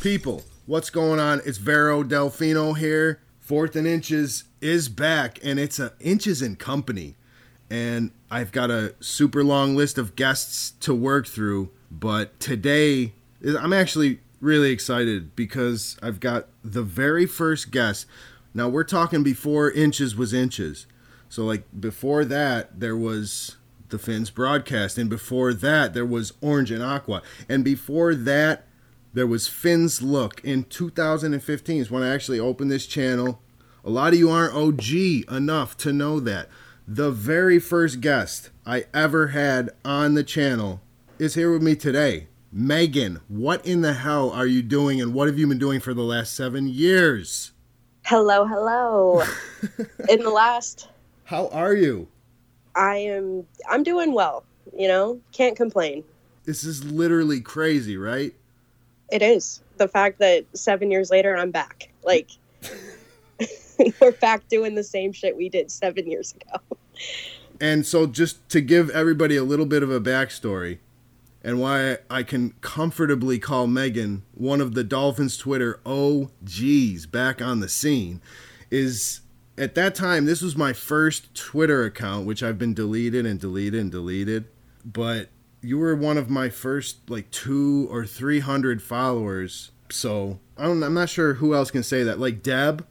People, what's going on? It's Vero Delfino here. Fourth and Inches is back, and it's a Inches and Company. And I've got a super long list of guests to work through, but today I'm actually really excited because I've got the very first guest. Now we're talking before Inches was Inches. So like before that there was the Finns broadcast and before that there was Orange and Aqua and before that there was Finn's Look in 2015 is when I actually opened this channel. A lot of you aren't OG enough to know that. The very first guest I ever had on the channel is here with me today. Megan, what in the hell are you doing and what have you been doing for the last seven years? Hello, hello. In the last, How are you? I am I'm doing well, you know? Can't complain. This is literally crazy, right? It is. The fact that 7 years later I'm back. Like we're back doing the same shit we did 7 years ago. And so, just to give everybody a little bit of a backstory, and why I can comfortably call Megan one of the Dolphins Twitter OGs back on the scene, is at that time, this was my first Twitter account, which I've been deleted and deleted and deleted. But you were one of my first like two or three hundred followers. So I don't, I'm not sure who else can say that. Like Deb,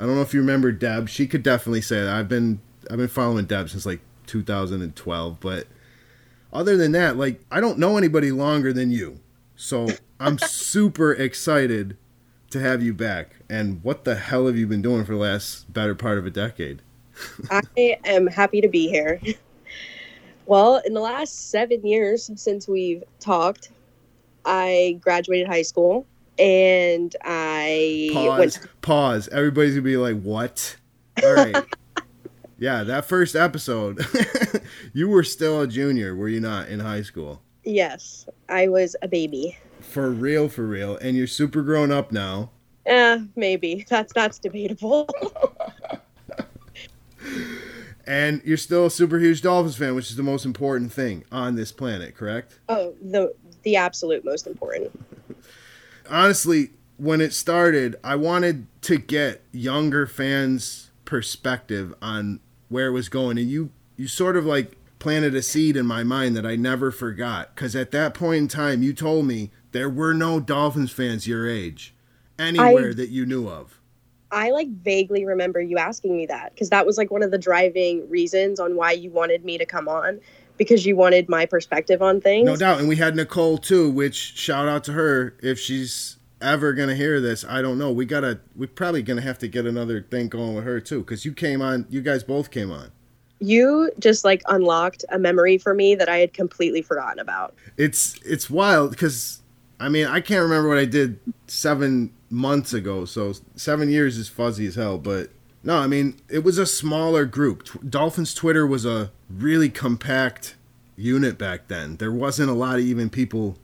I don't know if you remember Deb. She could definitely say that. I've been I've been following Deb since like 2012, but other than that, like I don't know anybody longer than you. So I'm super excited to have you back. And what the hell have you been doing for the last better part of a decade? I am happy to be here. Well, in the last 7 years since we've talked, I graduated high school and I went Pause. Pause. Everybody's gonna be like, "What?" All right. yeah, that first episode, you were still a junior, were you not, in high school? Yes, I was a baby. For real, for real. And you're super grown up now. Eh, maybe. That's that's debatable. And you're still a super huge Dolphins fan, which is the most important thing on this planet, correct? oh, the the absolute most important. honestly, when it started, I wanted to get younger fans' perspective on where it was going, and you you sort of like planted a seed in my mind that I never forgot. Because at that point in time, you told me there were no Dolphins fans your age anywhere I- that you knew of. I like vaguely remember you asking me that because that was like one of the driving reasons on why you wanted me to come on because you wanted my perspective on things. No doubt, and we had Nicole too. Which shout out to her if she's ever gonna hear this. I don't know. We gotta. We're probably gonna have to get another thing going with her too, because you came on. You guys both came on. You just like unlocked a memory for me that I had completely forgotten about. it's it's wild because I mean I can't remember what I did seven months ago, so seven years is fuzzy as hell. But no, I mean it was a smaller group. Tw- Dolphins Twitter was a really compact unit back then. There wasn't a lot of even people.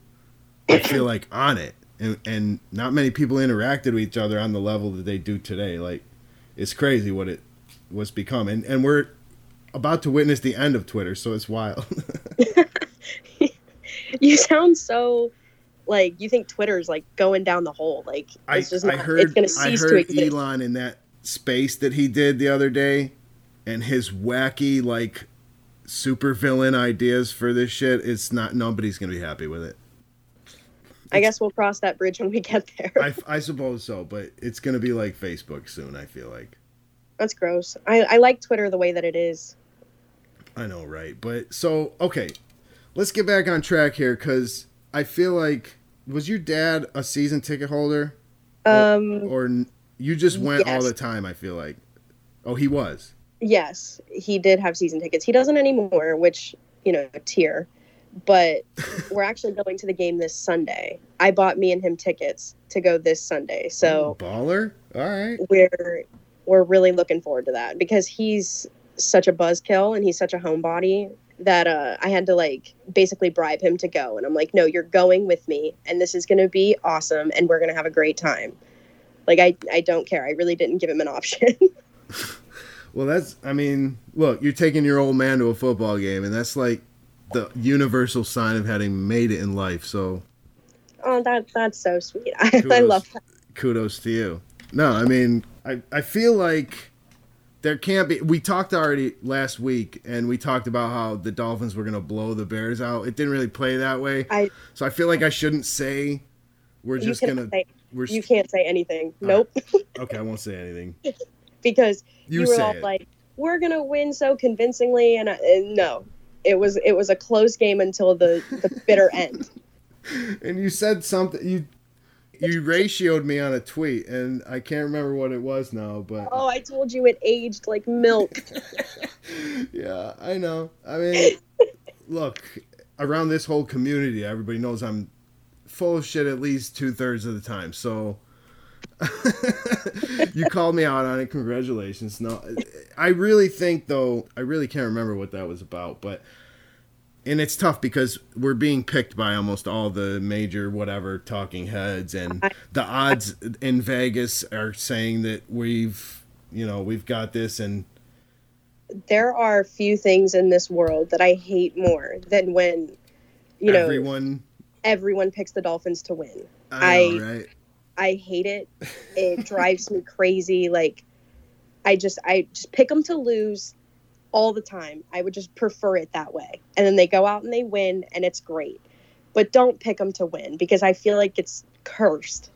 I feel like on it, and and not many people interacted with each other on the level that they do today. Like it's crazy what it was become, and and we're about to witness the end of Twitter, so it's wild. You sound so like you think Twitter's like going down the hole. Like I, it's just I not, heard it's gonna I cease to heard exist. Elon in that space that he did the other day, and his wacky like super villain ideas for this shit. It's not nobody's gonna be happy with it. I guess we'll cross that bridge when we get there. I, I suppose so, but it's gonna be like Facebook soon. I feel like That's gross. I, I like Twitter the way that it is. I know, right? But so okay, let's get back on track here because I feel like was your dad a season ticket holder Um, or n- you just went all the time? I feel like. Oh, he was. yes, he did have season tickets. He doesn't anymore, which you know, tier. But we're actually going to the game this Sunday. I bought me and him tickets to go this Sunday, so baller. All right. we're we're really looking forward to that because he's such a buzzkill and he's such a homebody that uh, I had to like basically bribe him to go. And I'm like, no, you're going with me, and this is going to be awesome, and we're going to have a great time. Like I, I don't care. I really didn't give him an option. Well, that's, I mean, look, you're taking your old man to a football game, and that's like the universal sign of having made it in life. So oh, that that's so sweet. I, I love that. kudos to you. No, I mean, I, I feel like there can't be. We talked already last week, and we talked about how the Dolphins were going to blow the Bears out. It didn't really play that way. I So I feel like I shouldn't say we're just going to. say We're you can't say anything. Nope. okay. I won't say anything. because You, you, were all it. like, "We're gonna win so convincingly," and, I, and no, it was it was a close game until the the bitter end. and you said something. You you ratioed me on a tweet, and I can't remember what it was now, but Oh, I told you it aged like milk. yeah, I know. I mean, look, around this whole community, everybody knows I'm full of shit at least two thirds of the time. So you called me out on it. Congratulations. No, I really think though, I really can't remember what that was about, but. And it's tough because we're being picked by almost all the major whatever talking heads, and the odds in Vegas are saying that we've, you know, we've got this, and there are few things in this world that I hate more than when, you know, everyone everyone picks the Dolphins to win. I know, I- right? I hate it. It drives me crazy. Like, I just I just pick them to lose all the time. I would just prefer it that way. And then they go out and they win, and it's great. But don't pick them to win because I feel like it's cursed.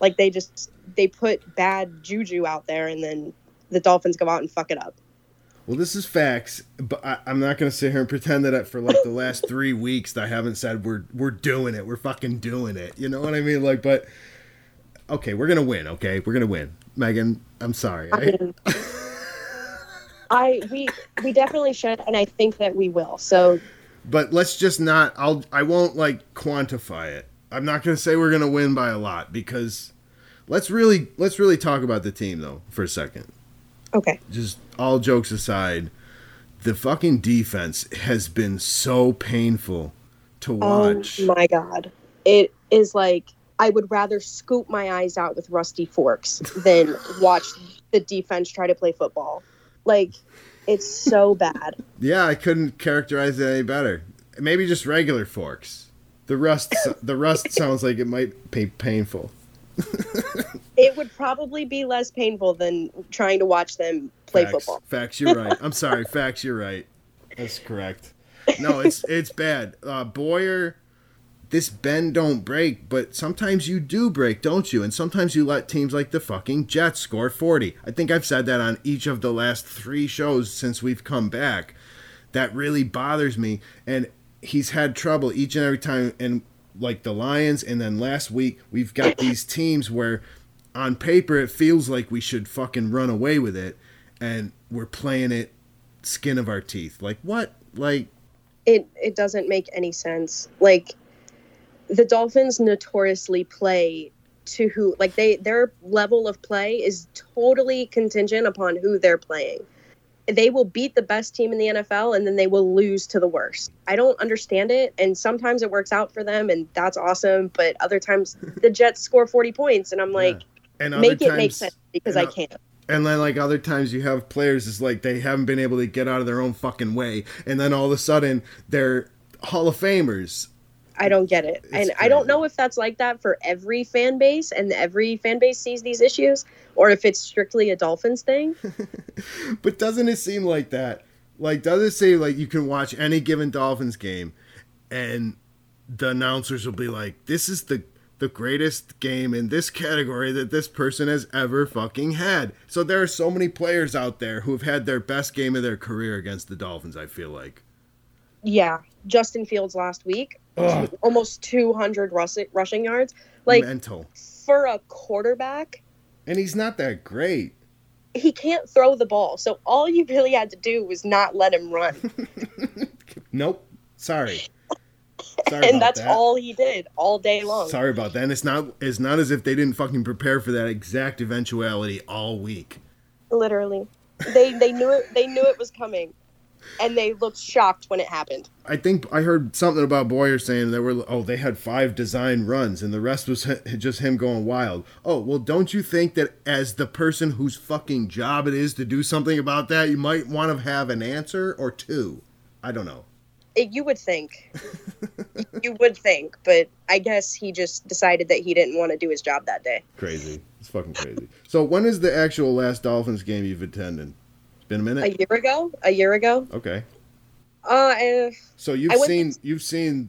Like they just they put bad juju out there, and then the Dolphins go out and fuck it up. Well, this is facts, but I, I'm not gonna sit here and pretend that for like the last three weeks that I haven't said we're we're doing it, we're fucking doing it. You know what I mean? Like, but okay, we're gonna win. Okay, we're gonna win. Megan, I'm sorry. I, mean, I we we definitely should, and I think that we will. So but let's just not. I'll. I won't like quantify it. I'm not gonna say we're gonna win by a lot because let's really let's really talk about the team though for a second. okay, just all jokes aside, the fucking defense has been so painful to oh watch. Oh my god. It is like I would rather scoop my eyes out with rusty forks than watch the defense try to play football. Like it's so bad. yeah, I couldn't characterize it any better. Maybe just regular forks. The rust, the rust sounds like it might be painful. It would probably be less painful than trying to watch them play Facts. football. Facts, you're right. I'm sorry. Facts, you're right. That's correct. No, it's it's bad. Uh, Boyer, this bend don't break, but sometimes you do break, don't you? And sometimes you let teams like the fucking Jets score 40. I think I've said that on each of the last three shows since we've come back. That really bothers me. And he's had trouble each and every time. And like the Lions, and then last week we've got these teams where on paper it feels like we should fucking run away with it, and we're playing it skin of our teeth. Like what? Like It it doesn't make any sense. Like the Dolphins notoriously play to who like they their level of play is totally contingent upon who they're playing. They will beat the best team in the NFL and then they will lose to the worst. I don't understand it and sometimes it works out for them and that's awesome, but other times the Jets score 40 points and I'm like and other make it make sense because and I can't. And then like other times you have players is like they haven't been able to get out of their own fucking way, and then all of a sudden they're Hall of Famers. I don't get it. It's and I don't know if that's like that for every fan base and every fan base sees these issues or if it's strictly a Dolphins thing. But doesn't it seem like that? Like, does it seem like you can watch any given Dolphins game, and the announcers will be like, "This is the the greatest game in this category that this person has ever fucking had." So there are so many players out there who've had their best game of their career against the Dolphins. I feel like. yeah, Justin Fields last week, Ugh. almost 200 rush- rushing yards. Like mental, for a quarterback, and he's not that great. he can't throw the ball. So all you really had to do was not let him run. Nope. Sorry. Sorry and that's that. all he did all day long. Sorry about that. And it's not it's not as if they didn't fucking prepare for that exact eventuality all week. Literally, they they knew it. They knew it was coming, and they looked shocked when it happened. I think I heard something about Boyer saying there were oh they had five design runs and the rest was just him going wild. Oh well, don't you think that as the person whose fucking job it is to do something about that, you might want to have an answer or two? I don't know. You would think, you would think, but I guess he just decided that he didn't want to do his job that day. Crazy. It's fucking crazy. So when is the actual last Dolphins game you've attended? It's been a minute. A year ago, a year ago. Okay. Uh, uh So you've I seen to- you've seen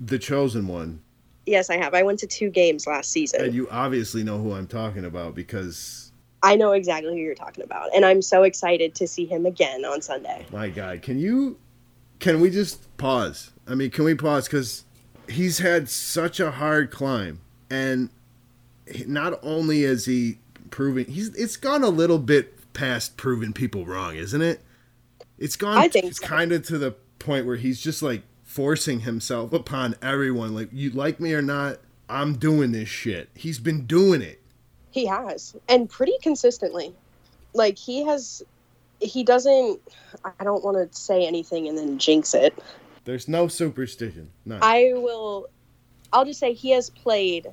the chosen one, yes, I have. I went to two games last season. and you obviously know who I'm talking about because I know exactly who you're talking about, and I'm so excited to see him again on Sunday. my God, can you can we just pause? I mean, can we pause because he's had such a hard climb, and not only is he proving he's it's gone a little bit past proving people wrong, isn't it? It's gone. I think it's so. kind of to the point where he's just like forcing himself upon everyone. Like you like me or not, I'm doing this shit. He's been doing it. He has, and pretty consistently. Like he has, he doesn't. I don't want to say anything and then jinx it. There's no superstition. No. I will. I'll just say he has played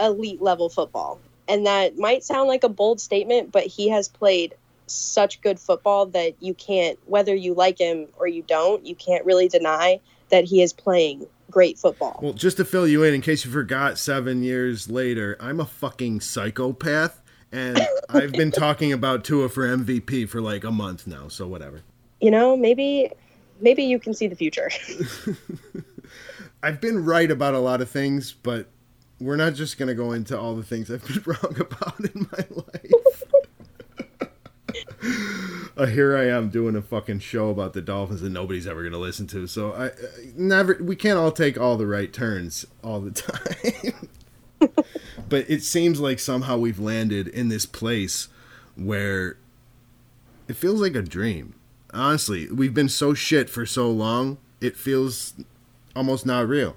elite level football, and that might sound like a bold statement, but he has played such good football that you can't, whether you like him or you don't, you can't really deny that he is playing great football. Well, just to fill you in, in case you forgot, seven years later, I'm a fucking psychopath, and I've been talking about Tua for MVP for like a month now. So whatever. you know, maybe, maybe you can see the future. I've been right about a lot of things, but we're not just gonna go into all the things I've been wrong about in my life. uh, here I am doing a fucking show about the Dolphins that nobody's ever gonna listen to. So I, I never. We can't all take all the right turns all the time. but it seems like somehow we've landed in this place where it feels like a dream. Honestly, we've been so shit for so long. It feels almost not real.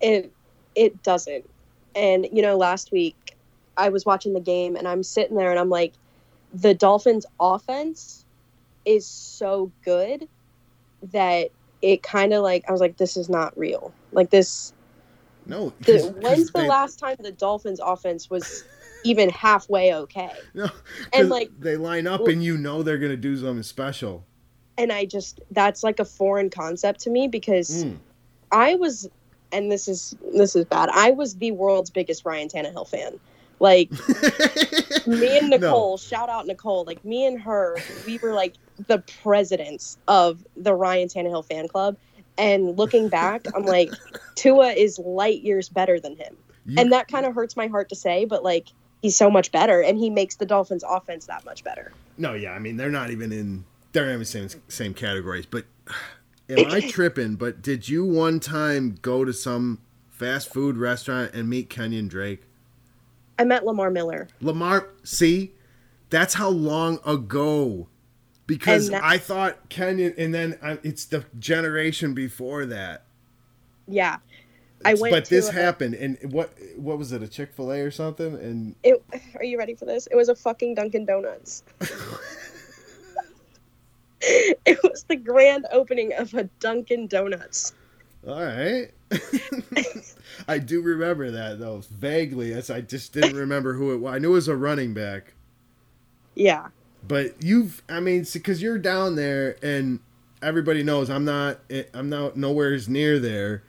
it it doesn't and you know last week i was watching the game and i'm sitting there and i'm like the dolphins offense is so good that it kind of like i was like this is not real like this No, the, 'cause- when's the last time the dolphins offense was even halfway okay No, and, like- they line up well- and you know they're gonna do something special. and i just that's like a foreign concept to me because Mm. I was, and this is this is bad. I was the world's biggest Ryan Tannehill fan. Like me and No. Nicole, shout out Nicole. Like me and her, we were like the presidents of the Ryan Tannehill fan club. And looking back, I'm like, Tua is light years better than him, You- and that kind of hurts my heart to say, but like he's so much better, and he makes the Dolphins' offense that much better. No, yeah, I mean they're not even in they're not in the same same categories. But am I tripping? But did you one time go to some fast food restaurant and meet Kenyan Drake? I met Lamar Miller. Lamar, see, that's how long ago. Because that- I thought Kenyan, and then uh, it's the generation before that. Yeah, I went. but this a- happened, and what what was it? A Chick Fil A or something? And It, are you ready for this? It was a fucking Dunkin' Donuts. it was the grand opening of a Dunkin' Donuts. all right, I do remember that though vaguely. That's I just didn't remember who it was. I knew it was a running back. Yeah. But you've, I mean, because you're down there, and everybody knows I'm not, eh, I'm not nowhere's near there.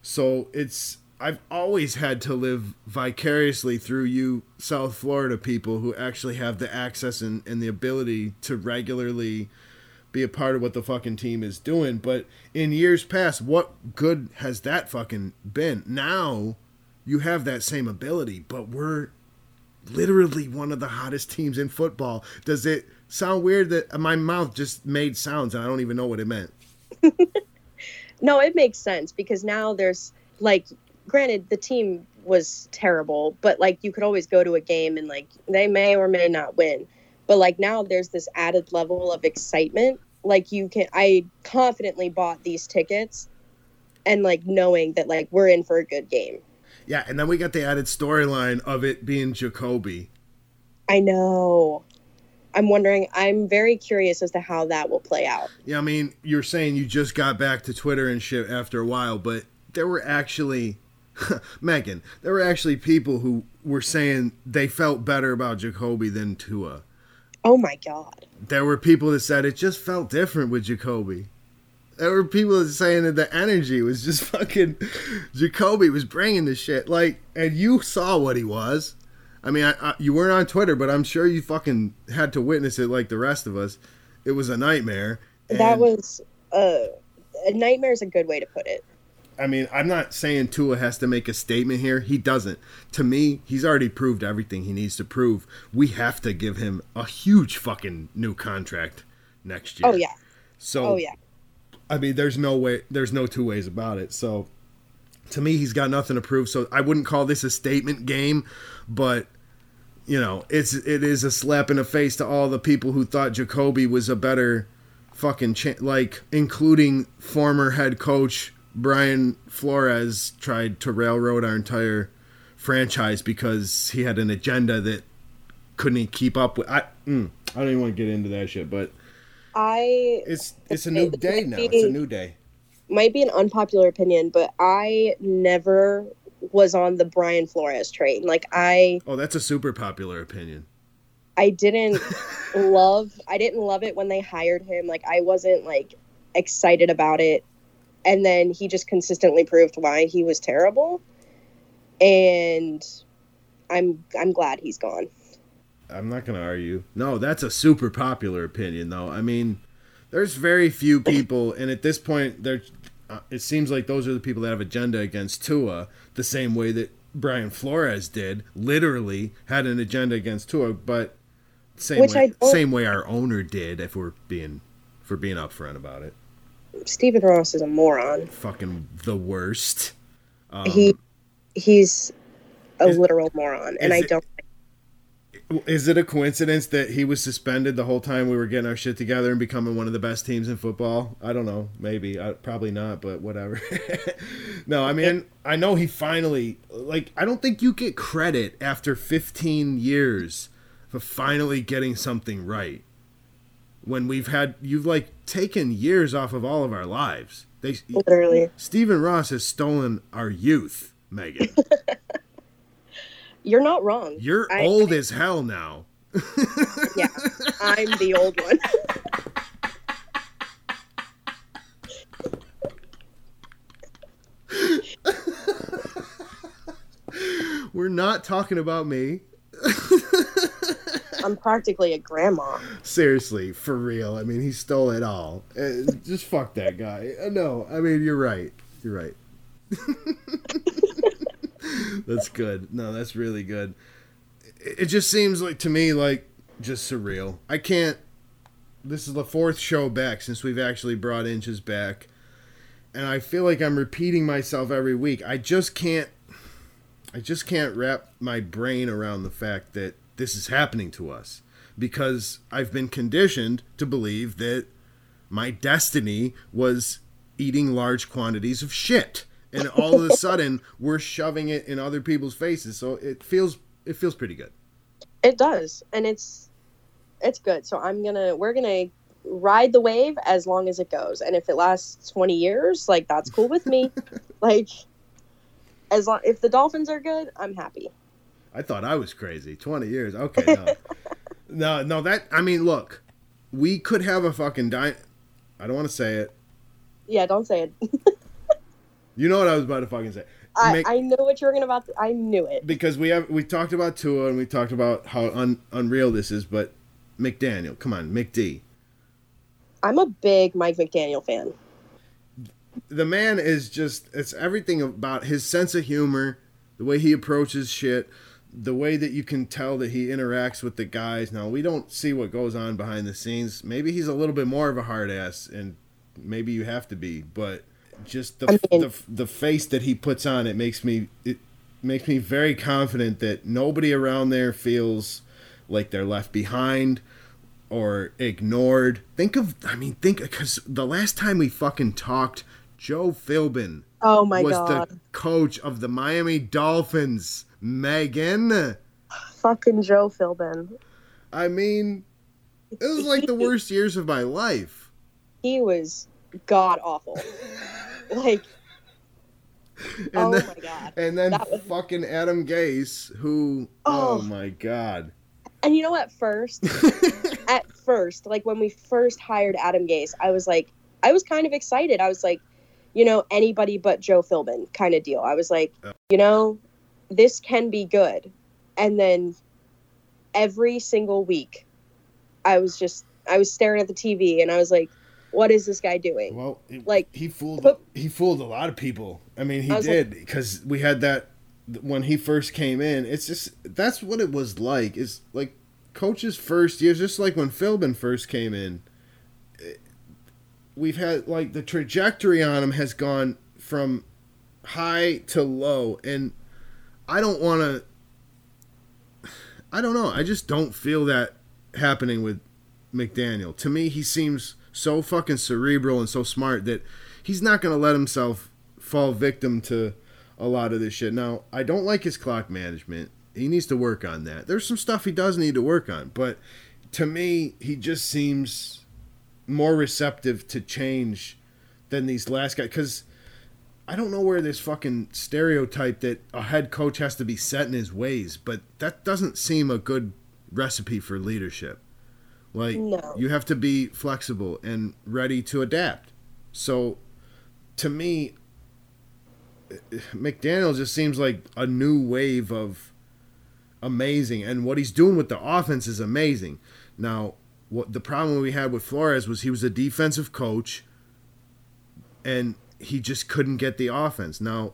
So it's, I've always had to live vicariously through you, South Florida people who actually have the access and, and the ability to regularly be a part of what the fucking team is doing. But in years past, what good has that fucking been? Now you have that same ability, but we're literally one of the hottest teams in football. Does it sound weird that my mouth just made sounds and I don't even know what it meant? No, it makes sense because now there's like, granted, the team was terrible, but like you could always go to a game and like they may or may not win. But like now there's this added level of excitement. Like you can, I confidently bought these tickets and like knowing that like we're in for a good game. Yeah, and then we got the added storyline of it being Jacoby. I know. I'm wondering. I'm very curious as to how that will play out. Yeah, I mean, you're saying you just got back to Twitter and shit after a while, but there were actually, Megan, there were actually people who were saying they felt better about Jacoby than Tua. Oh my god. There were people that said it just felt different with Jacoby. There were people that saying that the energy was just fucking. Jacoby was bringing the shit. Like, and you saw what he was. I mean, I, I, you weren't on Twitter, but I'm sure you fucking had to witness it like the rest of us. It was a nightmare. that was uh, a nightmare is a good way to put it. I mean, I'm not saying Tua has to make a statement here. He doesn't. To me, he's already proved everything he needs to prove. We have to give him a huge fucking new contract next year. Oh yeah. So Oh yeah. I mean, there's no way, there's no two ways about it. So to me, he's got nothing to prove. So I wouldn't call this a statement game, but you know, it's it is a slap in the face to all the people who thought Jacoby was a better fucking cha- like, including former head coach Brian Flores tried to railroad our entire franchise because he had an agenda that couldn't keep up with. I mm, I don't even want to get into that shit, but I it's it's a new day now. It's a new day. might be an unpopular opinion, but I never was on the Brian Flores train. Like I Oh, that's a super popular opinion. I didn't love I didn't love it when they hired him. Like I wasn't like excited about it. And then he just consistently proved why he was terrible. And I'm I'm glad he's gone. I'm not going to argue. No, that's a super popular opinion, though. I mean, there's very few people, and at this point, there, uh, it seems like those are the people that have agenda against Tua, the same way that Brian Flores did. Literally had an agenda against Tua, but same Which way, same way our owner did. If we're being, for being upfront about it, Stephen Ross is a moron. fucking the worst. Um, he he's a is- literal moron and I it- don't Is it a coincidence that he was suspended the whole time we were getting our shit together and becoming one of the best teams in football? I don't know. Maybe. I, probably not, but whatever. no, I mean, I know he finally, like, I don't think you get credit after 15 years for finally getting something right. When we've had, you've, like, taken years off of all of our lives. They, literally Stephen Ross has stolen our youth, Megan. you're not wrong. You're I- old as hell now. Yeah. I'm the old one. We're not talking about me. I'm practically a grandma. Seriously, for real. I mean, he stole it all. Uh, just fuck that guy. Uh, no, I mean, you're right. You're right. that's good. No, that's really good. It it just seems like to me like just surreal. I can't. This is the fourth show back since we've actually brought inches back, and I feel like I'm repeating myself every week. I just can't. I just can't wrap my brain around the fact that this is happening to us because I've been conditioned to believe that my destiny was eating large quantities of shit and all of a sudden we're shoving it in other people's faces so it feels it feels pretty good It does, and it's it's good. So I'm gonna we're gonna ride the wave as long as it goes, and if it lasts 20 years, like that's cool with me. like as long if the Dolphins are good, I'm happy. I thought i was crazy 20 years okay no no no that i mean look we could have a fucking di- i don't want to say it Yeah, don't say it. you know what i was about to fucking say I, Make- I know what you were gonna about. To, I knew it. because we have we talked about Tua and we talked about how un, unreal this is, but McDaniel, come on, McD. I'm a big Mike McDaniel fan. The man is just it's everything about his sense of humor, the way he approaches shit, the way that you can tell that he interacts with the guys. Now, we don't see what goes on behind the scenes. Maybe he's a little bit more of a hard ass and maybe you have to be, but just the I mean- the, the face that he puts on it makes me it makes me very confident that nobody around there feels like they're left behind or ignored. Think of, I mean, think because the last time we fucking talked, Joe Philbin Oh my was god, the coach of the Miami Dolphins. Megan, fucking Joe Philbin. I mean, it was like the worst years of my life. he was god awful. like, And oh then, my god. and then was- fucking Adam Gase, who oh, Oh. my god. And you know, at first, at first, like when we first hired Adam Gase, I was like, I was kind of excited. I was like, you know, anybody but Joe Philbin kind of deal. I was like, Yeah. you know, this can be good. And then every single week, I was just, I was staring at the TV and I was like, what is this guy doing? Well, it- Like, he fooled but- he fooled a lot of people. I mean, he I did because we had that when he first came in. It's just that's what it was like. Is like coach's first year, just like when Philbin first came in. it- We've had like the trajectory on him has gone from high to low, and I don't want to. I don't know. I just don't feel that happening with McDaniel. To me, he seems so fucking cerebral and so smart that he's not going to let himself fall victim to a lot of this shit. Now, I don't like his clock management. He needs to work on that. There's some stuff he does need to work on, but to me, he just seems more receptive to change than these last guys because I don't know where this fucking stereotype that a head coach has to be set in his ways, but that doesn't seem a good recipe for leadership. Like No. you have to be flexible and ready to adapt. So to me eh, McDaniel just seems like a new wave of amazing and what he's doing with the offense is amazing. Now, what the problem we had with Flores was he was a defensive coach and he just couldn't get the offense. Now,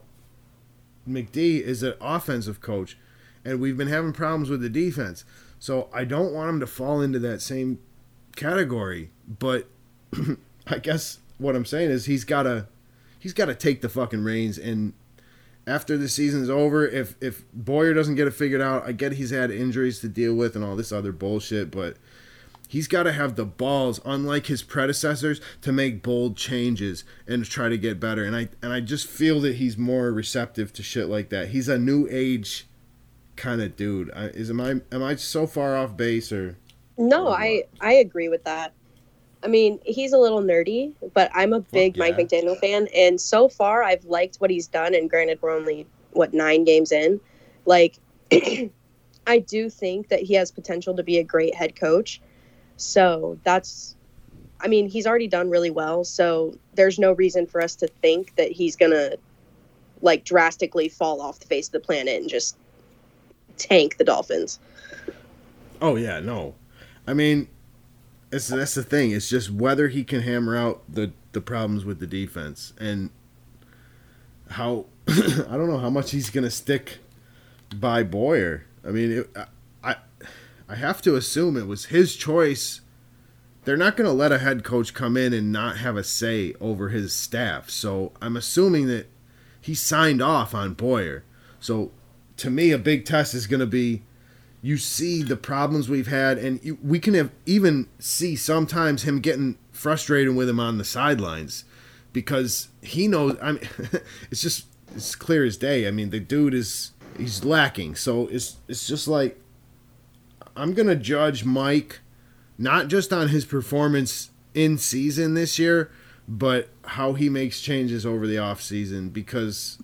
McD is an offensive coach, and we've been having problems with the defense. So I don't want him to fall into that same category. But I guess what I'm saying is he's gotta he's gotta take the fucking reins and after the season's over, if if Boyer doesn't get it figured out, I get he's had injuries to deal with and all this other bullshit, but he's got to have the balls, unlike his predecessors, to make bold changes and to try to get better. And I and I just feel that he's more receptive to shit like that. He's a new age kind of dude. I, is am I am I so far off base or? No, Or I I agree with that. I mean, he's a little nerdy, but I'm a big Mike yeah. McDaniel fan, and so far I've liked what he's done. And granted, we're only what nine games in. Like, I do think that he has potential to be a great head coach. So that's, I mean, he's already done really well. So there's no reason for us to think that he's gonna like drastically fall off the face of the planet and just tank the Dolphins. Oh yeah, no. I mean, it's that's the thing. It's just whether he can hammer out the the problems with the defense and how I don't know how much he's gonna stick by Boyer. I mean, it, I I- I have to assume it was his choice. They're not going to let a head coach come in and not have a say over his staff. So I'm assuming that he signed off on Boyer. So to me, a big test is going to be you see the problems we've had, and you, we can have, even see sometimes him getting frustrated with him on the sidelines because he knows. I mean, it's just it's clear as day. I mean, the dude is he's lacking. So it's it's just like I'm gonna judge Mike not just on his performance in season this year, but how he makes changes over the off season because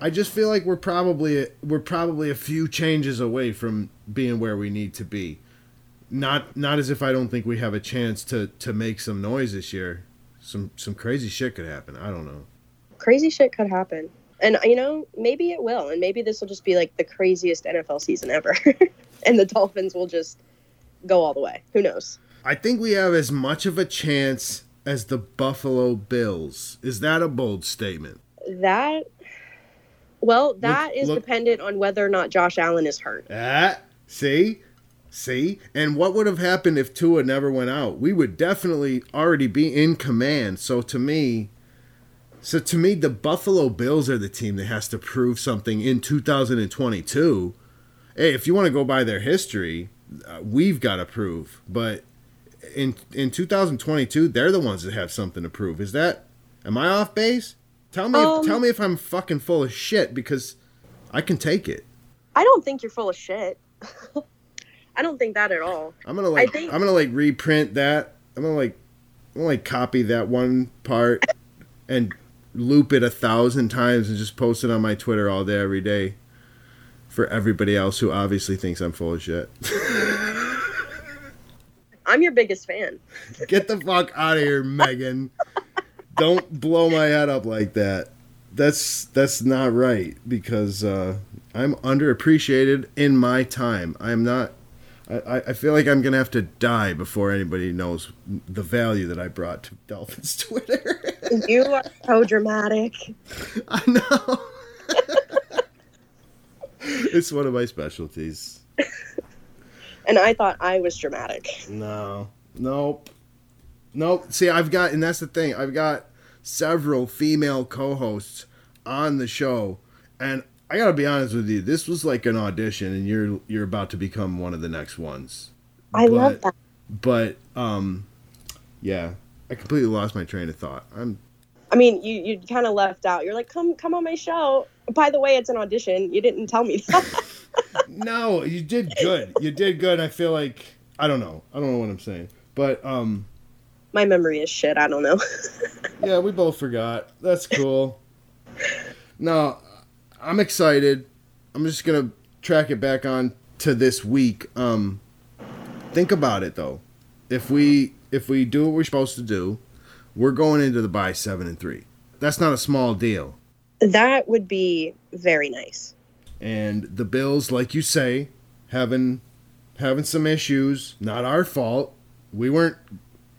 I just feel like we're probably we're probably a few changes away from being where we need to be. Not not as if I don't think we have a chance to to make some noise this year. Some some crazy shit could happen. I don't know. crazy shit could happen. And you know, maybe it will, and maybe this will just be like the craziest NFL season ever, and the Dolphins will just go all the way. Who knows? I think we have as much of a chance as the Buffalo Bills. Is that a bold statement? That, well, that is look- dependent on whether or not Josh Allen is hurt. Ah, see? See? And what would have happened if Tua never went out? We would definitely already be in command. So to me, so to me the Buffalo Bills are the team that has to prove something in 2022. Hey, if you want to go by their history, uh, we've got to prove. But in in 2022, they're the ones that have something to prove. Is that am I off base? Tell me Um, if, tell me if I'm fucking full of shit because I can take it. I don't think you're full of shit. I don't think that at all. I'm gonna like think- I'm gonna like reprint that. I'm gonna like I'm gonna like copy that one part and loop it a thousand times and just post it on my Twitter all day every day for everybody else who obviously thinks I'm full of shit. I'm your biggest fan. Get the fuck out of here, Megan. Don't blow my head up like that. That's that's not right because uh, I'm underappreciated in my time. I'm not. I, I- I feel like I'm gonna have to die before anybody knows the value that I brought to Dolphins Twitter. You are so dramatic. I know. It's one of my specialties. And I thought I was dramatic. No. Nope. Nope. See, I've got, and that's the thing. I've got several female co-hosts on the show, and I gotta be honest with you. This was like an audition, and you're you're about to become one of the next ones. I But- love that. But um, yeah, I completely lost my train of thought. I'm I mean, you you kind of left out. You're like, come come on my show. By the way, it's an audition. You didn't tell me that. no, you did good. You did good. I feel like I don't know. I don't know what I'm saying, but um. my memory is shit. I don't know. Yeah, we both forgot. That's cool. no, I'm excited. I'm just gonna track it back on to this week. Um, think about it though. If we if we do what we're supposed to do, we're going into the bye seven and three. That's not a small deal. That would be very nice. And the Bills, like you say, having having some issues. Not our fault. We weren't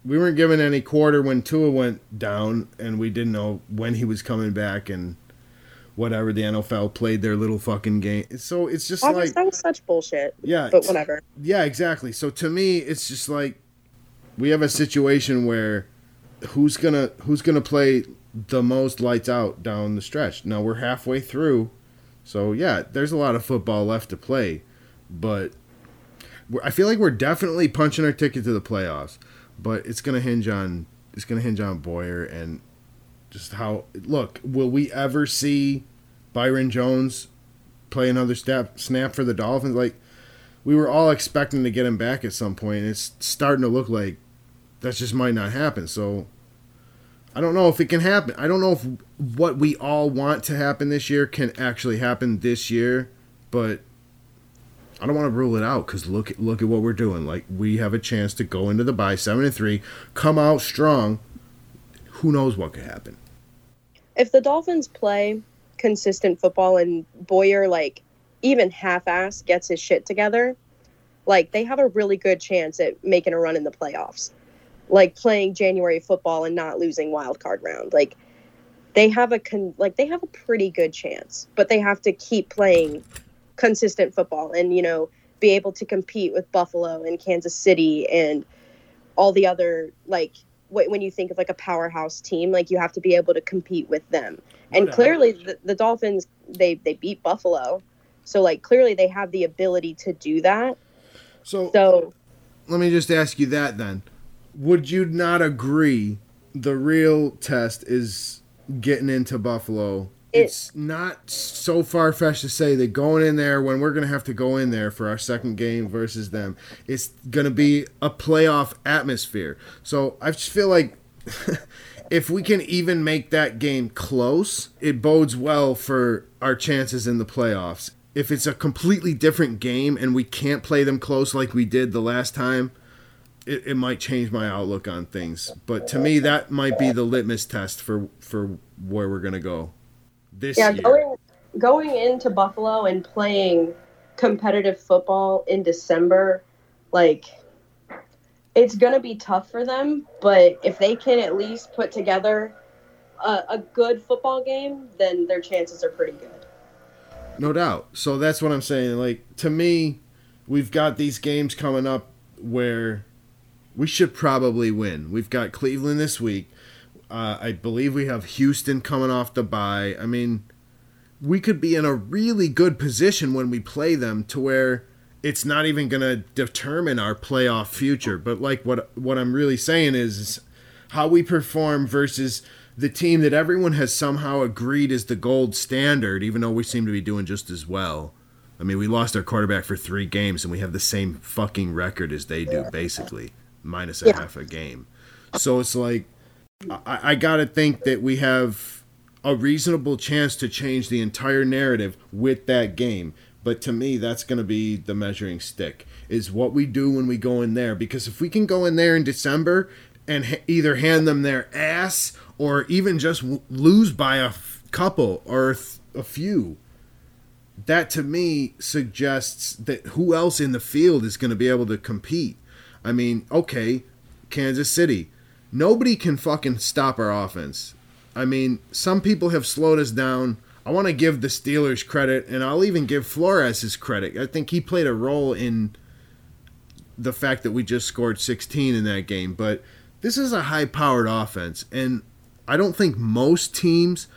we weren't given any quarter when Tua went down, and we didn't know when he was coming back, and whatever the NFL played their little fucking game. So it's just was, like that was such bullshit. yeah, But whatever. yeah, exactly. So to me, it's just like we have a situation where who's gonna who's gonna play the most lights out down the stretch. Now we're halfway through, so yeah, there's a lot of football left to play, but I feel like we're definitely punching our ticket to the playoffs. But it's gonna hinge on it's gonna hinge on Boyer and just how look. Will we ever see Byron Jones play another snap snap for the Dolphins? Like we were all expecting to get him back at some point. And it's starting to look like that just might not happen. So I don't know if it can happen. I don't know if what we all want to happen this year can actually happen this year, but I don't want to rule it out because look at look at what we're doing. Like we have a chance to go into the bye seven and three, come out strong. Who knows what could happen? If the Dolphins play consistent football and Boyer like even half-ass gets his shit together, like they have a really good chance at making a run in the playoffs. Like playing January football and not losing wild card round. Like they have a con- like they have a pretty good chance, but they have to keep playing consistent football and you know be able to compete with Buffalo and Kansas City and all the other like wh- when you think of like a powerhouse team like you have to be able to compete with them and doubt. clearly the, the Dolphins they they beat Buffalo so like clearly they have the ability to do that So so let me just ask you that then. Would you not agree the real test is getting into Buffalo? It- it's not so far fetched to say that going in there when we're going to have to go in there for our second game versus them, it's going to be a playoff atmosphere. So I just feel like if we can even make that game close, it bodes well for our chances in the playoffs. If it's a completely different game and we can't play them close like we did the last time, it, it might change my outlook on things. But to me, that might be the litmus test for for where we're gonna go this yeah year. going going into Buffalo and playing competitive football in December like it's going to be tough for them but if they can at least put together a, a good football game then their chances are pretty good No doubt. So that's what I'm saying. Like to me, we've got these games coming up where we should probably win. We've got Cleveland this week. Uh, I believe we have Houston coming off the bye. I mean, we could be in a really good position when we play them to where it's not even going to determine our playoff future. But like what what I'm really saying is, is how we perform versus the team that everyone has somehow agreed is the gold standard, even though we seem to be doing just as well. I mean, we lost our quarterback for three games, and we have the same fucking record as they do, basically, minus a Yeah. half a game. So it's like, I, I got to think that we have a reasonable chance to change the entire narrative with that game. But to me, that's going to be the measuring stick is what we do when we go in there. Because if we can go in there in December and ha- either hand them their ass or even just w- lose by a f- couple or th- a few, that to me suggests that who else in the field is going to be able to compete. I mean, okay, Kansas City. Nobody can fucking stop our offense. I mean, some people have slowed us down. I want to give the Steelers credit, and I'll even give Flores his credit. I think he played a role in the fact that we just scored 16 in that game. But this is a high powered offense, and I don't think most teams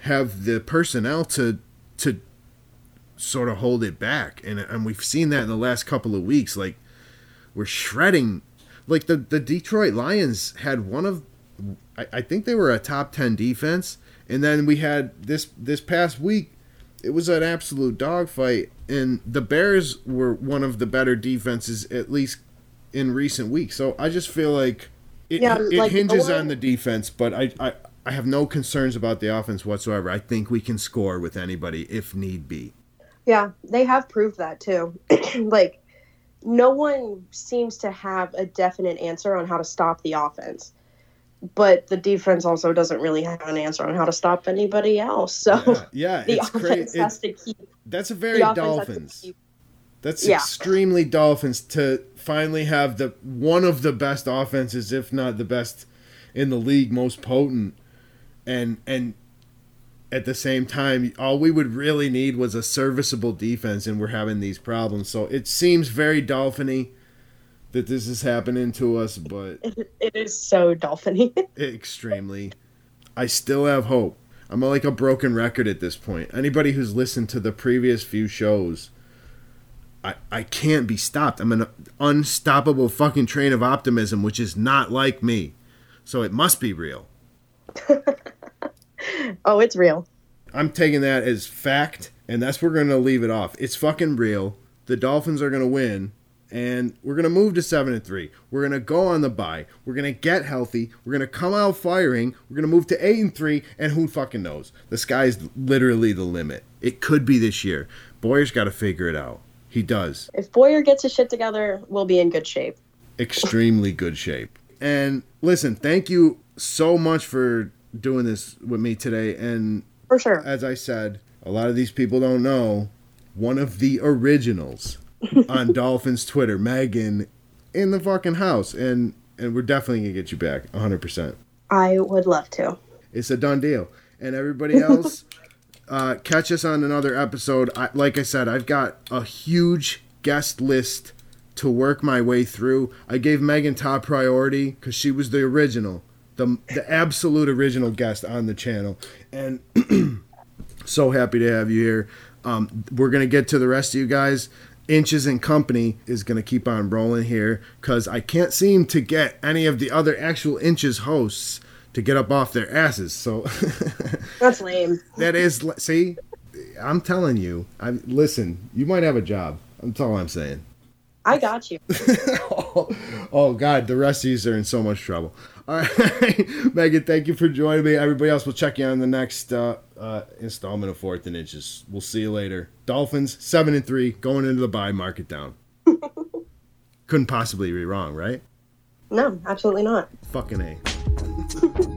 have the personnel to to sort of hold it back. And and we've seen that in the last couple of weeks. Like we're shredding like the the Detroit Lions had one of I, I think they were a top 10 defense and then we had this this past week it was an absolute dogfight and the Bears were one of the better defenses at least in recent weeks. So I just feel like it, Yeah, it like, hinges on the defense, but I, I I have no concerns about the offense whatsoever. I think we can score with anybody if need be. Yeah, they have proved that too. like, no one seems to have a definite answer on how to stop the offense. But the defense also doesn't really have an answer on how to stop anybody else. So Yeah, yeah the it's offense crazy. has to keep. That's a very offense has to Dolphins. That's Yeah. extremely Dolphins to finally have the one of the best offenses, if not the best in the league, most potent, and and at the same time, all we would really need was a serviceable defense, and we're having these problems. So it seems very Dolphiny that this is happening to us, but it is so dolphiny. extremely. I still have hope. I'm like a broken record at this point. Anybody who's listened to the previous few shows, I, I can't be stopped. I'm an unstoppable fucking train of optimism, which is not like me. So it must be real. oh, it's real. I'm taking that as fact, and that's where we're going to leave it off. It's fucking real. The Dolphins are going to win, and we're going to move to 7 and 3. We're going to go on the bye. We're going to get healthy. We're going to come out firing. We're going to move to 8 and 3, and who fucking knows? The sky's literally the limit. It could be this year. Boyer's got to figure it out. He does. If Boyer gets his shit together, we'll be in good shape. extremely good shape. And listen, thank you so much for doing this with me today. And For sure. as I said, a lot of these people don't know one of the originals on Dolphins Twitter, Megan, in the fucking house, and and we're definitely gonna get you back, hundred percent. I would love to. It's a done deal. And everybody else, uh, catch us on another episode. I, like I said, I've got a huge guest list to work my way through. I gave Megan top priority because she was the original, the the absolute original guest on the channel, and so happy to have you here. Um, we're gonna get to the rest of you guys. Inches and Company is gonna keep on rolling here because I can't seem to get any of the other actual Inches hosts to get up off their asses. So That's lame. that is see, I'm telling you. I listen. You might have a job. That's all I'm saying. I got you. oh, oh, God, the rest of these are in so much trouble. All right, Megan, thank you for joining me. Everybody else, we'll check you on the next uh, uh, installment of Fourth and Inches. We'll see you later. Dolphins seven and three, going into the bye market down. Couldn't possibly be wrong, right? No, absolutely not. Fucking a.